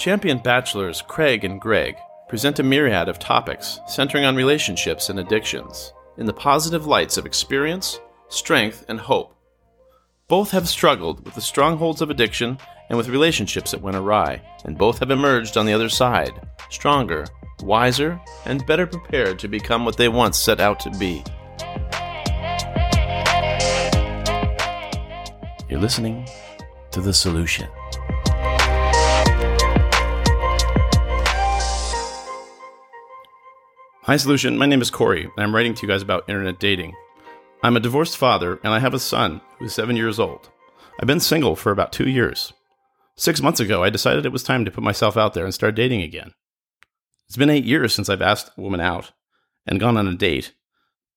Champion bachelors Craig and Greg present a myriad of topics centering on relationships and addictions in the positive lights of experience, strength, and hope. Both have struggled with the strongholds of addiction and with relationships that went awry, and both have emerged on the other side, stronger, wiser, and better prepared to become what they once set out to be. You're listening to The Solution. Hi, Solution. My name is Corey, and I'm writing to you guys about internet dating. I'm a divorced father, and I have a son who's seven years old. I've been single for about two years. Six months ago, I decided it was time to put myself out there and start dating again. It's been eight years since I've asked a woman out and gone on a date.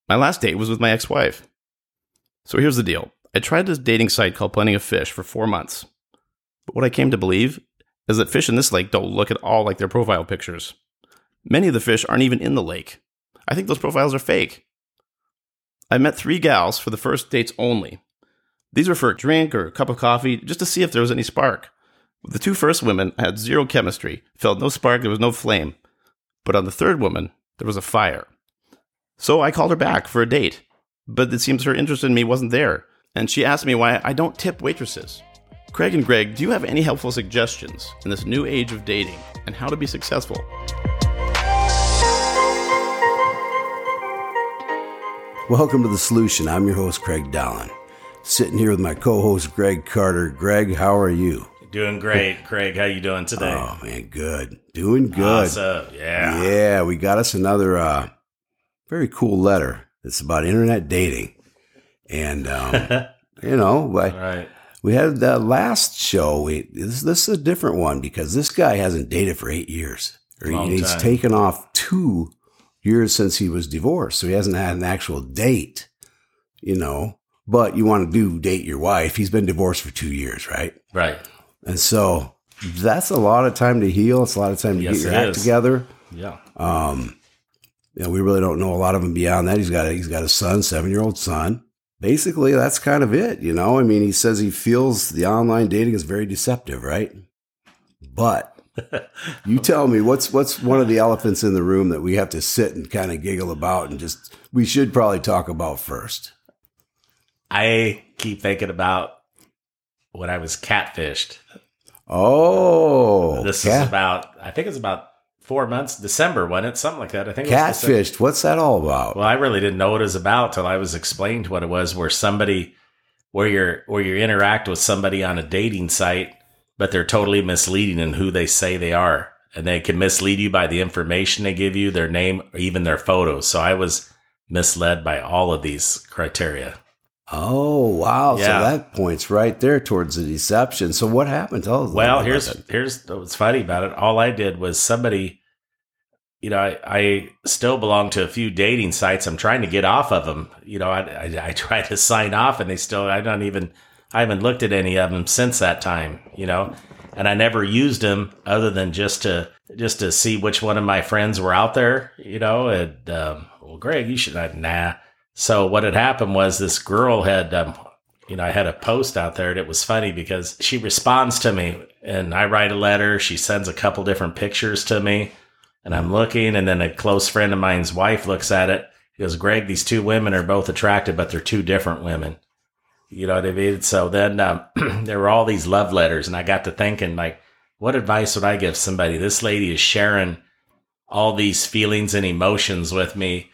My last date was with my ex wife. So here's the deal I tried this dating site called Plenty of Fish for four months. But what I came to believe is that fish in this lake don't look at all like their profile pictures. Many of the fish aren't even in the lake. I think those profiles are fake. I met three gals for the first dates only. These were for a drink or a cup of coffee, just to see if there was any spark. The two first women, I had zero chemistry, felt no spark, there was no flame. But on the third woman, there was a fire. So I called her back for a date, but it seems her interest in me wasn't there, and she asked me why I don't tip waitresses. Craig and Greg, do you have any helpful suggestions in this new age of dating and how to be successful? Welcome to The Solution. I'm your host, Craig Dallin. Sitting here with my co-host, Greg Carter. Greg, how are you? Doing great, Craig. How you doing today? Oh man, good. Doing good. Awesome. Yeah. Yeah, we got us another uh, very cool letter. It's about internet dating, and um, you know, I, Right. we had the last show. We this, this is a different one because this guy hasn't dated for eight years. Or he- he's taken off two years since he was divorced, so he hasn't had an actual date. You know, but you want to do date your wife. He's been divorced for two years, right? Right. And so that's a lot of time to heal. It's a lot of time to Yes, get your act is. together. Yeah. Um, you know, we really don't know a lot of him beyond that. He's got a, he's got a son, seven year old son. Basically, that's kind of it. You know, I mean, he says he feels the online dating is very deceptive, right? But you tell me what's what's one of the elephants in the room that we have to sit and kind of giggle about and just we should probably talk about first. I keep thinking about when I was catfished. Oh, this cat- is about, I think it's about four months, December, wasn't it? Something like that. I think it was December. catfished. What's that all about? Well, I really didn't know what it was about till I was explained what it was, where somebody, where you're, where you interact with somebody on a dating site, but they're totally misleading in who they say they are. And they can mislead you by the information they give you, their name, or even their photos. So I was misled by all of these criteria. Oh wow! Yeah. So that points right there towards the deception. So what happened? Tell. Well, here's here's what's funny about it. All I did was somebody, you know, I, I still belong to a few dating sites. I'm trying to get off of them. You know, I, I I try to sign off, and they still. I don't even. I haven't looked at any of them since that time. You know, and I never used them other than just to just to see which one of my friends were out there. You know, and um, well, Greg, you should. I, nah. So what had happened was this girl had. Um, you know, I had a post out there and it was funny because she responds to me and I write a letter. She sends a couple different pictures to me and I'm looking. And then a close friend of mine's wife looks at it. He goes, Greg, these two women are both attractive, but they're two different women. You know what I mean? So then um, there were all these love letters and I got to thinking, like, what advice would I give somebody? This lady is sharing all these feelings and emotions with me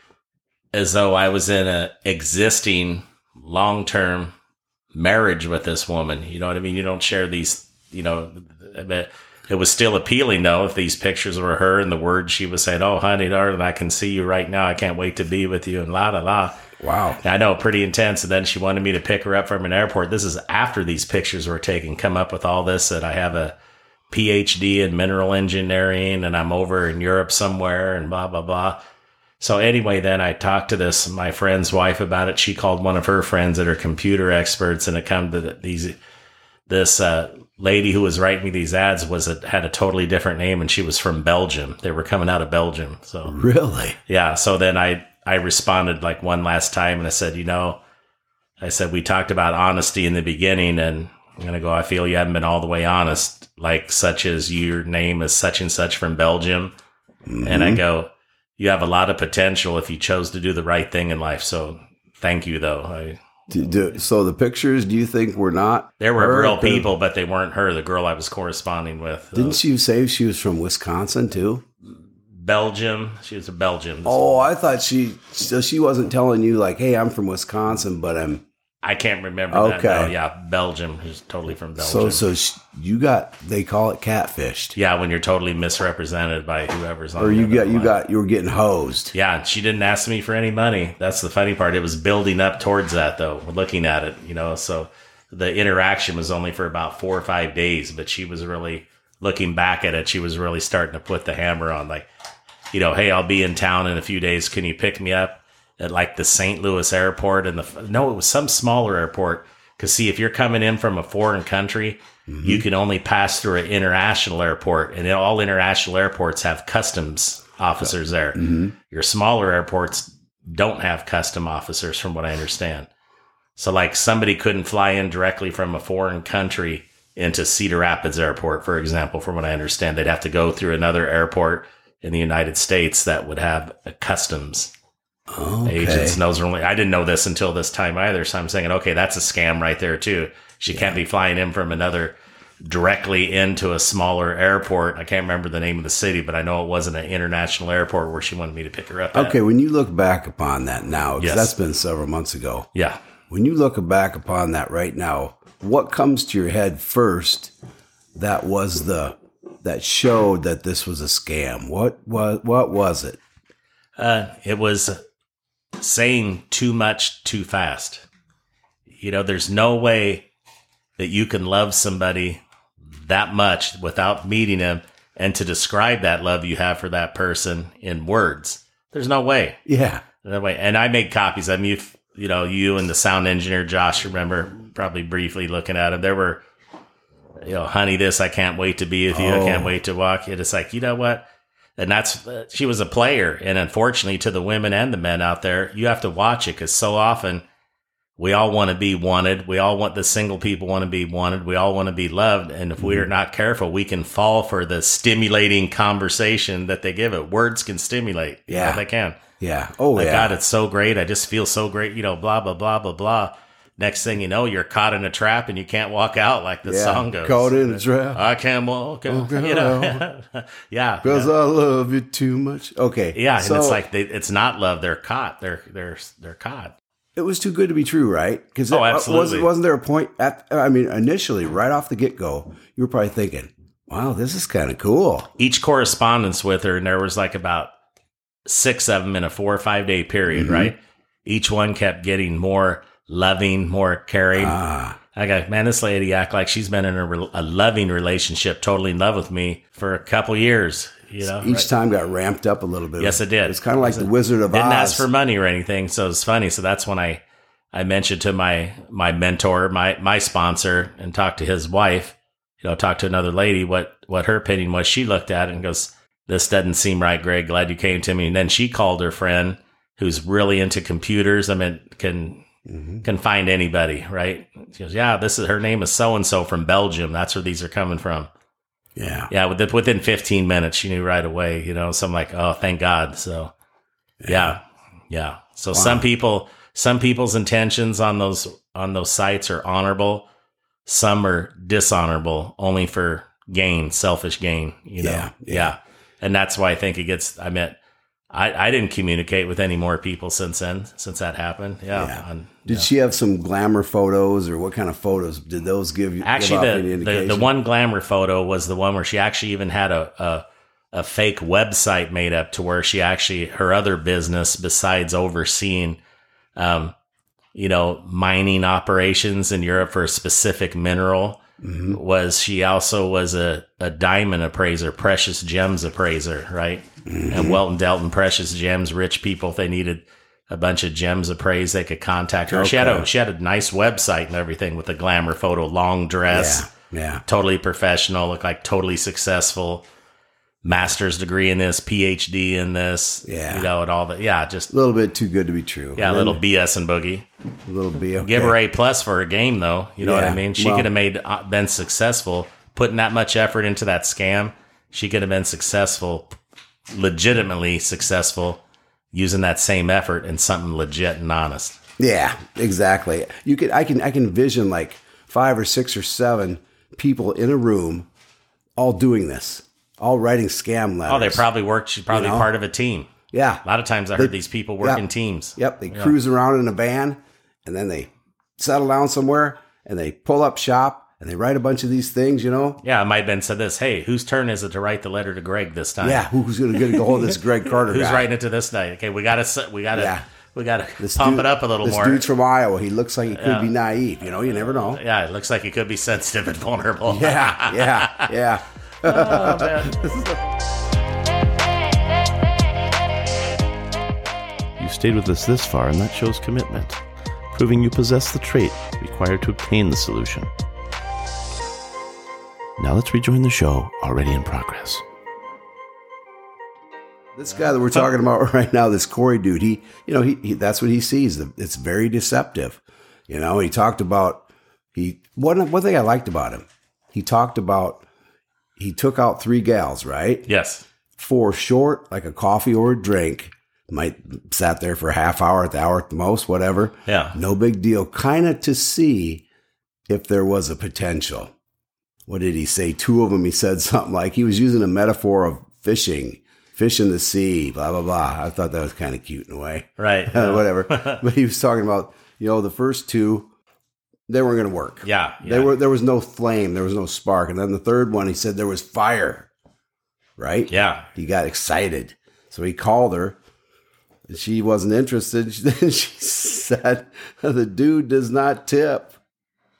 as though I was in a existing long term marriage with this woman. You know what I mean? You don't share these, you know, but it was still appealing though if these pictures were her and the words she was saying, Oh, honey, darling, I can see you right now. I can't wait to be with you and la la la. Wow. I know, pretty intense. And then she wanted me to pick her up from an airport. This is after these pictures were taken, come up with all this that I have a PhD in mineral engineering and I'm over in Europe somewhere and blah, blah, blah. So anyway, then I talked to this, my friend's wife about it. She called one of her friends that are computer experts and it come to the, these, this, uh, lady who was writing me these ads was a, had a totally different name and she was from Belgium. They were coming out of Belgium. So Really? yeah. So then I, I responded like one last time and I said, you know, I said, we talked about honesty in the beginning and I'm going to go, I feel you haven't been all the way honest, like such as your name is such and such from Belgium. And Mm-hmm. I go, you have a lot of potential if you chose to do the right thing in life. So thank you, though. I, Do- do- so the pictures, do you think were not? there were real people, but they weren't her, the girl I was corresponding with. Didn't Uh, she say she was from Wisconsin too? Belgium. She was a Belgium. Oh, I thought she. So she wasn't telling you like, "Hey, I'm from Wisconsin," but I'm. I can't remember that. Okay. Yeah, Belgium. Who's totally from Belgium. So so sh- you got. They call it catfished, yeah, when you're totally misrepresented by whoever's on or you got you got you were getting hosed. Yeah, she didn't ask me for any money. That's the funny part. It was building up towards that though. Looking at it, you know, so the interaction was only for about four or five days, but she was really looking back at it. She was really starting to put the hammer on, like, you know, hey, I'll be in town in a few days. Can you pick me up at like the St. Louis airport? And the no, it was some smaller airport. Because see, if you're coming in from a foreign country, mm-hmm. you can only pass through an international airport, and all international airports have customs officers there. Mm-hmm. Your smaller airports don't have custom officers, from what I understand. So, like, somebody couldn't fly in directly from a foreign country into Cedar Rapids Airport, for example, from what I understand. They'd have to go through another airport in the United States that would have a customs Okay. agents. And those are only, I didn't know this until this time either. So I'm saying, okay, that's a scam right there too. She can't be flying in from another directly into a smaller airport. I can't remember the name of the city, but I know it wasn't an international airport where she wanted me to pick her up. at. Okay, when you look back upon that now, Yes. that's been several months ago. Yeah. When you look back upon that right now, what comes to your head first? That was the that showed that this was a scam. What was what was it? Uh, it was saying too much too fast. You know, there's no way that you can love somebody that much without meeting him and to describe that love you have for that person in words. There's no way. Yeah, That way. And I made copies. I mean, you, you know, you and the sound engineer, Josh, remember probably briefly looking at him. There were, you know, honey, this, I can't wait to be with you. I can't Oh. wait to walk. It is like, you know what? And that's, uh, she was a player. And unfortunately, to the women and the men out there, you have to watch it because so often we all want to be wanted. We all want the single people want to be wanted. We all want to be loved. And if we're not careful, we can fall for the stimulating conversation that they give it. Words can stimulate. You know, Yeah. they can. yeah. Oh Like, yeah. God, it's so great. I just feel so great. You know, blah, blah, blah, blah, blah. Next thing you know, you're caught in a trap and you can't walk out like the Yeah, song goes. caught in a trap. I can't walk out. Okay, You know? yeah. Because yeah. I love you too much. Okay. Yeah, and it's like they, it's not love. They're caught. They're they're they're caught. it was too good to be true, right? Because Oh, absolutely. wasn't, wasn't there a point at? I mean, initially, right off the get go, you were probably thinking, "Wow, this is kind of cool." Each correspondence with her, and there was like about six of them in a four or five day period, Mhm. right? Each one kept getting more loving, more caring. Ah, I go, man, this lady act like she's been in a, re- a loving relationship, totally in love with me for a couple years. You know, each right? time got ramped up a little bit. Yes, it did. It's kind of like the Wizard of Oz. didn't ask for money or anything, so it's funny. So that's when I I mentioned to my my mentor, my my sponsor, and talked to his wife. You know, talked to another lady what what her opinion was. She looked at it and goes, "This doesn't seem right, Greg. Glad you came to me." And then she called her friend who's really into computers. I mean, can Mhm. can find anybody, right? She goes, "Yeah, this is her name is so and so from Belgium. That's where these are coming from." Yeah, Yeah, within, within 15 minutes, she knew right away, you know, so I'm like, oh, thank God. So, yeah, yeah. So some people, some people's intentions on those, on those sites are honorable. Some are dishonorable only for gain, selfish gain, you know? Yeah, Yeah. yeah. And that's why I think it gets, I meant, I, I didn't communicate with any more people since then, since that happened. Yeah. Yeah. And, Did yeah. she have some glamour photos, or what kind of photos did those give you? Actually, the, the the one glamour photo was the one where she actually even had a, a a fake website made up to where she actually her other business besides overseeing, um, you know, mining operations in Europe for a specific mineral Mhm. was she also was a, a diamond appraiser, precious gems appraiser, right? Mm-hmm. And Welton Delton Precious Gems, rich people, if they needed a bunch of gems appraised, they could contact her. She had a she had a nice website and everything with a glamour photo, long dress, Yeah, yeah. totally professional, looked like totally successful. master's degree in this, PhD in this, Yeah. you know, and all that. Yeah, just A little bit too good to be true. yeah, a little BS and boogie. a little B. Okay. Give her A plus for a game, though. You know what I mean? She well- could have made uh, been successful putting that much effort into that scam. She could have been successful, legitimately successful, using that same effort in something legit and honest. Yeah, exactly. You could I can I can envision like five or six or seven people in a room all doing this, all writing scam letters. Oh, they probably worked. She's probably You know? part of a team. yeah. A lot of times I heard these people work yeah. in teams. Yep, they cruise around in a van and then they settle down somewhere and they pull up shop and they write a bunch of these things, you know. Yeah, it might have been said this. Hey, whose turn is it to write the letter to Greg this time? Yeah, who's going to get a hold of this Greg Carter Who's guy? writing it to this night? Okay, we gotta we gotta Yeah. we gotta This pump dude- it up a little this more. dude's from Iowa. He looks like he could Yeah. be naive. You know, you never know. yeah, it looks like he could be sensitive and vulnerable. Yeah, yeah, yeah. Oh, man. You stayed with us this far, and that shows commitment, proving you possess the trait required to obtain the solution. Now let's rejoin the show already in progress. This guy that we're talking about right now, this Corey dude, he, you know, he, he that's what he sees. It's very deceptive. You know, he talked about he one one thing I liked about him. He talked about he took out three gals, right? yes. For short, like a coffee or a drink. Might sat there for a half hour at the hour at the most, whatever. Yeah. No big deal. Kind of to see if there was a potential. What did he say? Two of them, he said something like he was using a metaphor of fishing, fish in the sea, blah, blah, blah. I thought that was kind of cute in a way. Right. Whatever. but he was talking about, you know, the first two, they weren't going to work. Yeah. yeah. They were, there was no flame, there was no spark. And then the third one, he said there was fire, right? yeah. He got excited. So he called her. She wasn't interested. Then she said, The dude does not tip.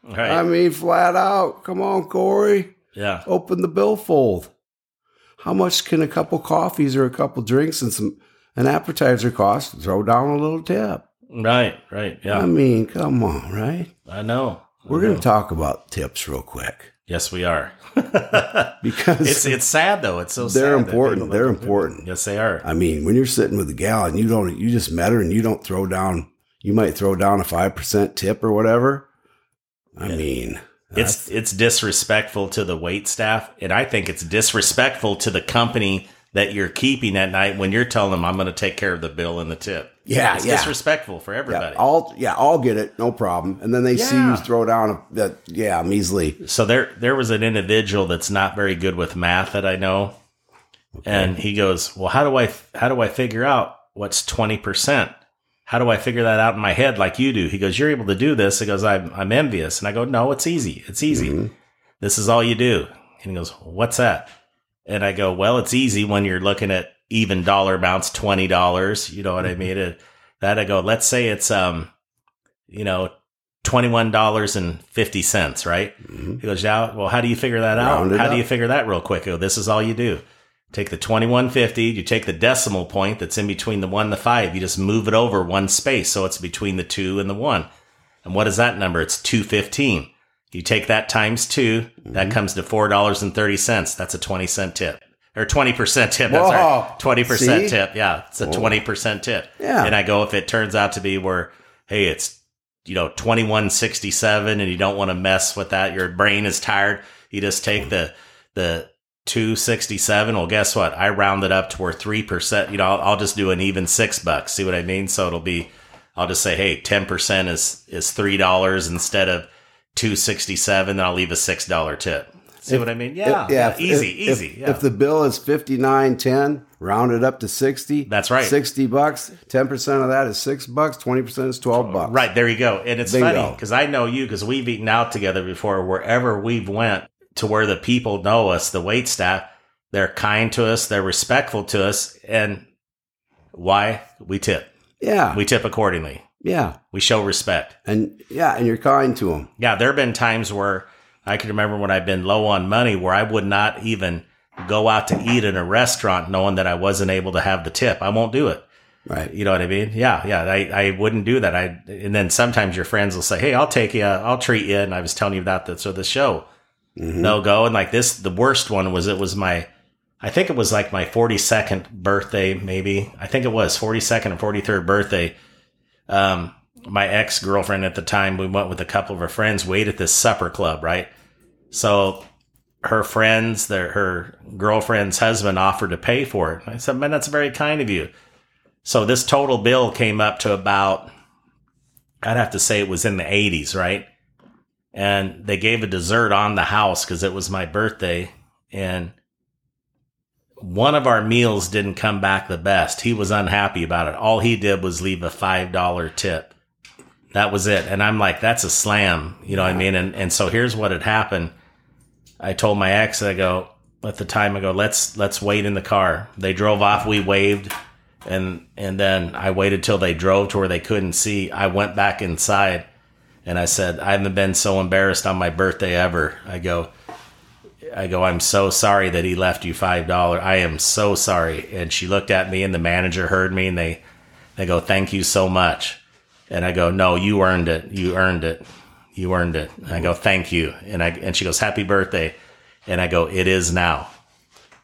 Right. I mean, flat out. Come on, Corey. yeah. Open the billfold. How much can a couple coffees or a couple drinks and some an appetizer cost? Throw down a little tip. Right. Right. Yeah. I mean, come on, right? I know. We're going to talk about tips real quick Yes, we are. because It's it's sad though. It's so they're important. They're don't do it. important. Yes, they are. I mean, when you're sitting with a gal and you don't, you just met her and you don't throw down, you might throw down a 5% tip or whatever. I mean, It's it's disrespectful to the wait staff, and I think it's disrespectful to the company that you're keeping at night when you're telling them I'm going to take care of the bill and the tip. Yeah, it's yeah. disrespectful for everybody. yeah, I'll, yeah, I'll get it. No problem. And then they see you throw down a, that, yeah, measly. so there there was an individual that's not very good with math that I know, and he goes, "Well, how do I how do I figure out what's twenty percent? How do I figure that out in my head like you do?" He goes, "You're able to do this." He goes, "I'm I'm envious," and I go, "No, it's easy. It's easy. Mhm. This is all you do." And he goes, "What's that?" And I go, "Well, it's easy when you're looking at even dollar amounts, twenty dollars. You know what I mean?" It, that I go, let's say it's um, you know, twenty one dollars and fifty cents, right? Mhm. He goes, yeah. Well, how do you figure that out? Round How do you figure that real quick? I go, this is all you do. Take the twenty one fifty. You take the decimal point that's in between the one and the five. You just move it over one space, so it's between the two and the one. And what is that number? It's two fifteen. You take that times 2 Mm-hmm. that comes to four dollars and thirty cents. That's a twenty cent tip. Or twenty percent tip. Whoa. That's right. Twenty percent See? tip. Yeah. It's a Whoa. twenty percent tip. Yeah. And I go, if it turns out to be where, hey, it's, you know, 2167 and you don't want to mess with that, your brain is tired. You just take the, the 267. Well, guess what? I round it up to where 3%, you know, I'll, I'll just do an even six bucks. See what I mean? So it'll be, I'll just say, hey, 10% is, is $3 instead of 267. Then I'll leave a $6 tip. See what I mean? Yeah. If- yeah. if- easy, if- easy. If, yeah. if the bill is fifty nine ten, round it up to sixty. That's right. Sixty bucks. Ten percent of that is six bucks. Twenty percent is twelve bucks. Right there you go, and it's Bingo. funny because I know you because we've eaten out together before. Wherever we've went to where the people know us, the wait staff, they're kind to us, they're respectful to us, and why we tip? Yeah. We tip accordingly. yeah. We show respect. And yeah, and you're kind to them. Yeah, there have been times where I can remember when I've been low on money where I would not even go out to eat in a restaurant knowing that I wasn't able to have the tip. I won't do it. Right. You know what I mean? Yeah, yeah. I, I wouldn't do that. I and then sometimes your friends will say, "Hey, I'll take you. I'll treat you." And I was telling you about the so the show. Mhm. They'll go and like this. The worst one was it was my I think it was like my 42nd birthday, maybe. I think it was 42nd or 43rd birthday. Um, my ex girlfriend at the time, we went with a couple of her friends, wait at this supper club, right? So her friends, their, her girlfriend's husband offered to pay for it. I said, man, that's very kind of you. So this total bill came up to about, I'd have to say it was in the 80s, right? And they gave a dessert on the house because it was my birthday. And one of our meals didn't come back the best. He was unhappy about it. All he did was leave a $5 tip. That was it. And I'm like, that's a slam. You know what I mean? And, and so here's what had happened. I told my ex, I go, at the time, I go, let's, let's wait in the car. They drove off. We waved. And, and then I waited till they drove to where they couldn't see. I went back inside and I said, I haven't been so embarrassed on my birthday ever. I go, I go, I'm so sorry that he left you five dollars. I am so sorry. And she looked at me and the manager heard me and they they go, Thank you so much. And I go, No, you earned it. You earned it. You earned it. And I go, Thank you. And I and she goes, Happy birthday. And I go, It is now.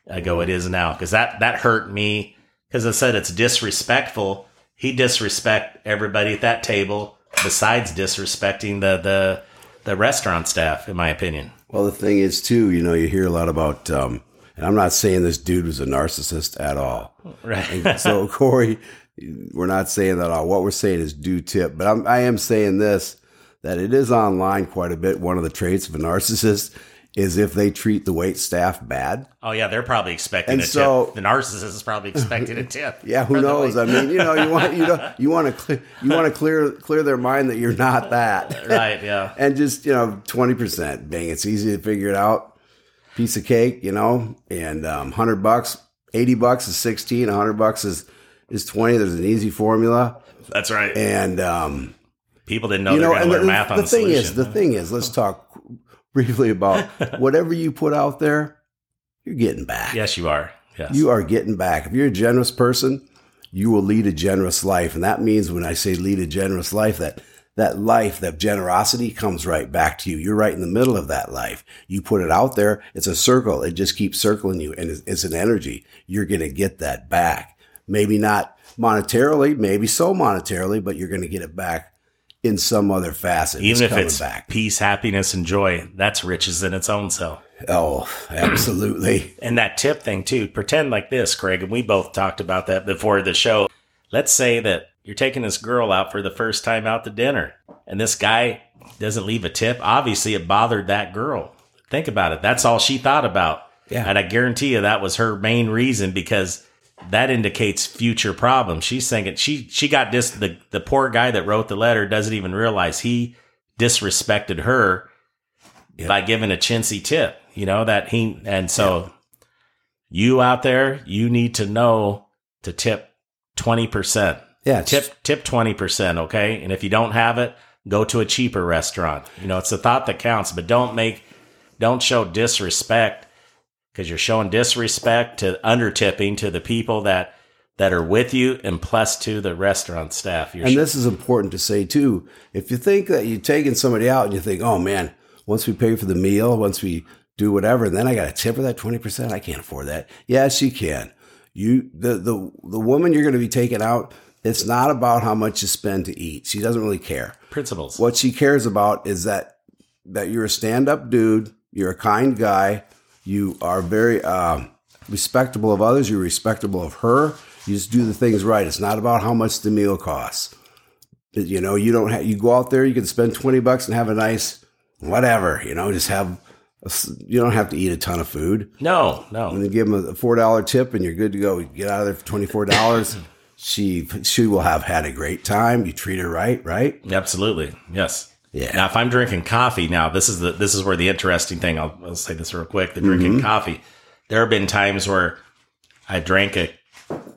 I go, It is now. Because that that hurt me. Because I said it's disrespectful. He disrespect everybody at that table besides disrespecting the the the restaurant staff, in my opinion. Well, the thing is, too, you know, you hear a lot about, um, and I'm not saying this dude was a narcissist at all. Right. And so, Corey, we're not saying that at all. What we're saying is do tip. But I'm, I am saying this that it is online quite a bit. One of the traits of a narcissist is if they treat the wait staff bad. Oh yeah, they're probably expecting And a so- tip. The narcissist is probably expecting a tip. Yeah, who knows? I mean, you know, you want you know you want to clear you want to clear clear their mind that you're not that. right? Yeah. and just you know 20% bang it's easy to figure it out piece of cake you know and um, 100 bucks 80 bucks is 16 100 bucks is is 20 there's an easy formula That's right. and um, People didn't know you they know and to the, learn math on the the, thing solution. is the thing is let's talk briefly about whatever you put out there you're getting back. Yes, you are. Yes. you are getting back. If you're a generous person you will lead a generous life. And that means when i say lead a generous life that that life that generosity comes right back to you. You're right in the middle of that life. You put it out there. It's a circle. It just keeps circling you and it's, it's an energy. You're going to get that back. Maybe not monetarily maybe so monetarily but you're going to get it back in some other facet Even if it's back peace, happiness, and joy, that's riches in its own self. oh absolutely And that tip thing too. Pretend like this, Craig, and we both talked about that before the show. Let's say that you're taking this girl out for the first time out to dinner, and this guy doesn't leave a tip. Obviously, it bothered that girl. Think about it. That's all she thought about. Yeah. And I guarantee you that was her main reason because that indicates future problems. She's thinking she she got dis the the poor guy that wrote the letter doesn't even realize he disrespected her by giving a chintzy tip. You know that he and so you out there, you need to know to tip twenty percent. yeah Tip tip twenty percent, okay? And if you don't have it, go to a cheaper restaurant. You know, it's the thought that counts, but don't make don't show disrespect because you're showing disrespect to under tipping to the people that that are with you and plus to the restaurant staff. You're And this is important to say too. If you think that you're taking somebody out and you think, oh man, once we pay for the meal, once we do whatever, then I got to tip her that 20%. I can't afford that. Yes, you can. You, the, the, the woman you're going to be taking out, it's not about how much you spend to eat. She doesn't really care. principles. What she cares about is that, that you're a stand up dude. You're a kind guy. You are very, um, respectable of others. You're respectable of her. You just do the things right. It's not about how much the meal costs. But, You know, you don't have, you go out there, you can spend 20 bucks and have a nice, whatever, you know, just have, a you don't have to eat a ton of food. No, no. And then give them a $4 tip and you're good to go. You get out of there for $24. she, she will have had a great time. You treat her right, right? Absolutely. Yes. Yeah. Now, if I'm drinking coffee, now this is the this is where the interesting thing. I'll, I'll say this real quick. The drinking coffee. There have been times where I drank a,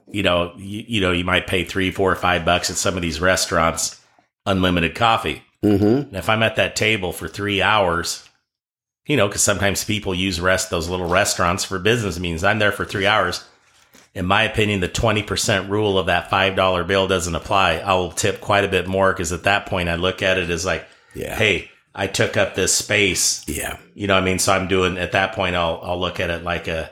you know, you, you know, you might pay three, four, or five bucks at some of these restaurants, unlimited coffee. Mm-hmm. And if I'm at that table for three hours, you know, because sometimes people use rest those little restaurants for business meetings. I'm there for three hours. In my opinion, the twenty percent rule of that five dollar bill doesn't apply. I'll tip quite a bit more because at that point I look at it as like, Yeah. hey, I took up this space. Yeah. You know what I mean? So I'm doing at that point I'll I'll look at it like a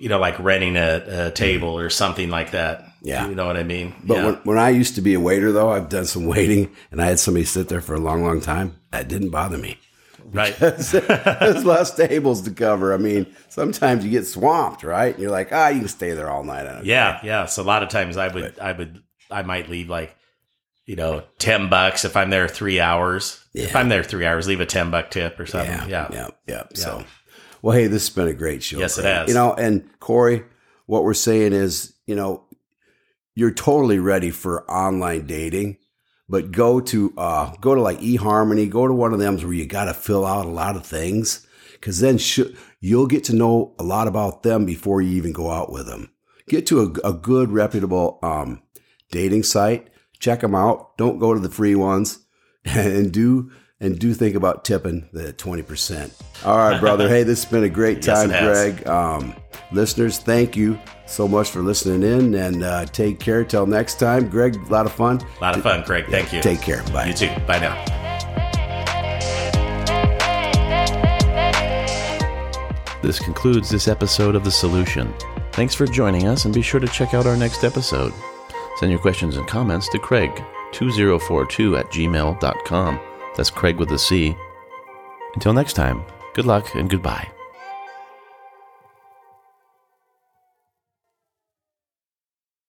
you know, like renting a, a table or something like that. Yeah. You know what I mean? But yeah. when, when I used to be a waiter, though, I've done some waiting, and I had somebody sit there for a long, long time. That didn't bother me. right. There's less tables to cover. I mean, sometimes you get swamped, right? And you're like, ah, you can stay there all night. I don't Yeah, yeah. So a lot of times I would, I would, I might leave like, you know, ten bucks if I'm there three hours. If I'm there three hours, leave a ten buck tip or something. Yeah, Yeah, yeah, yeah. So, well, hey, this has been a great show. Yes, it has. You know, and Corey, what we're saying is, you know, you're totally ready for online dating, but go to uh go to like eHarmony, go to one of them where you got to fill out a lot of things, because then sh- you'll get to know a lot about them before you even go out with them. Get to a, a good, reputable um, dating site. Check them out. Don't go to the free ones, and do and do think about tipping the twenty percent. All right, brother. hey, this has been a great time, it has. Greg. Um, listeners, thank you so much for listening in, and uh, take care. Till next time, Greg. A lot of fun. A lot of fun, Craig. Thank you. Take care. Bye. You too. Bye now. This concludes this episode of The Solution. Thanks for joining us, and be sure to check out our next episode. Send your questions and comments to Craig2042 at gmail.com. That's Craig with a C. Until next time, good luck and goodbye.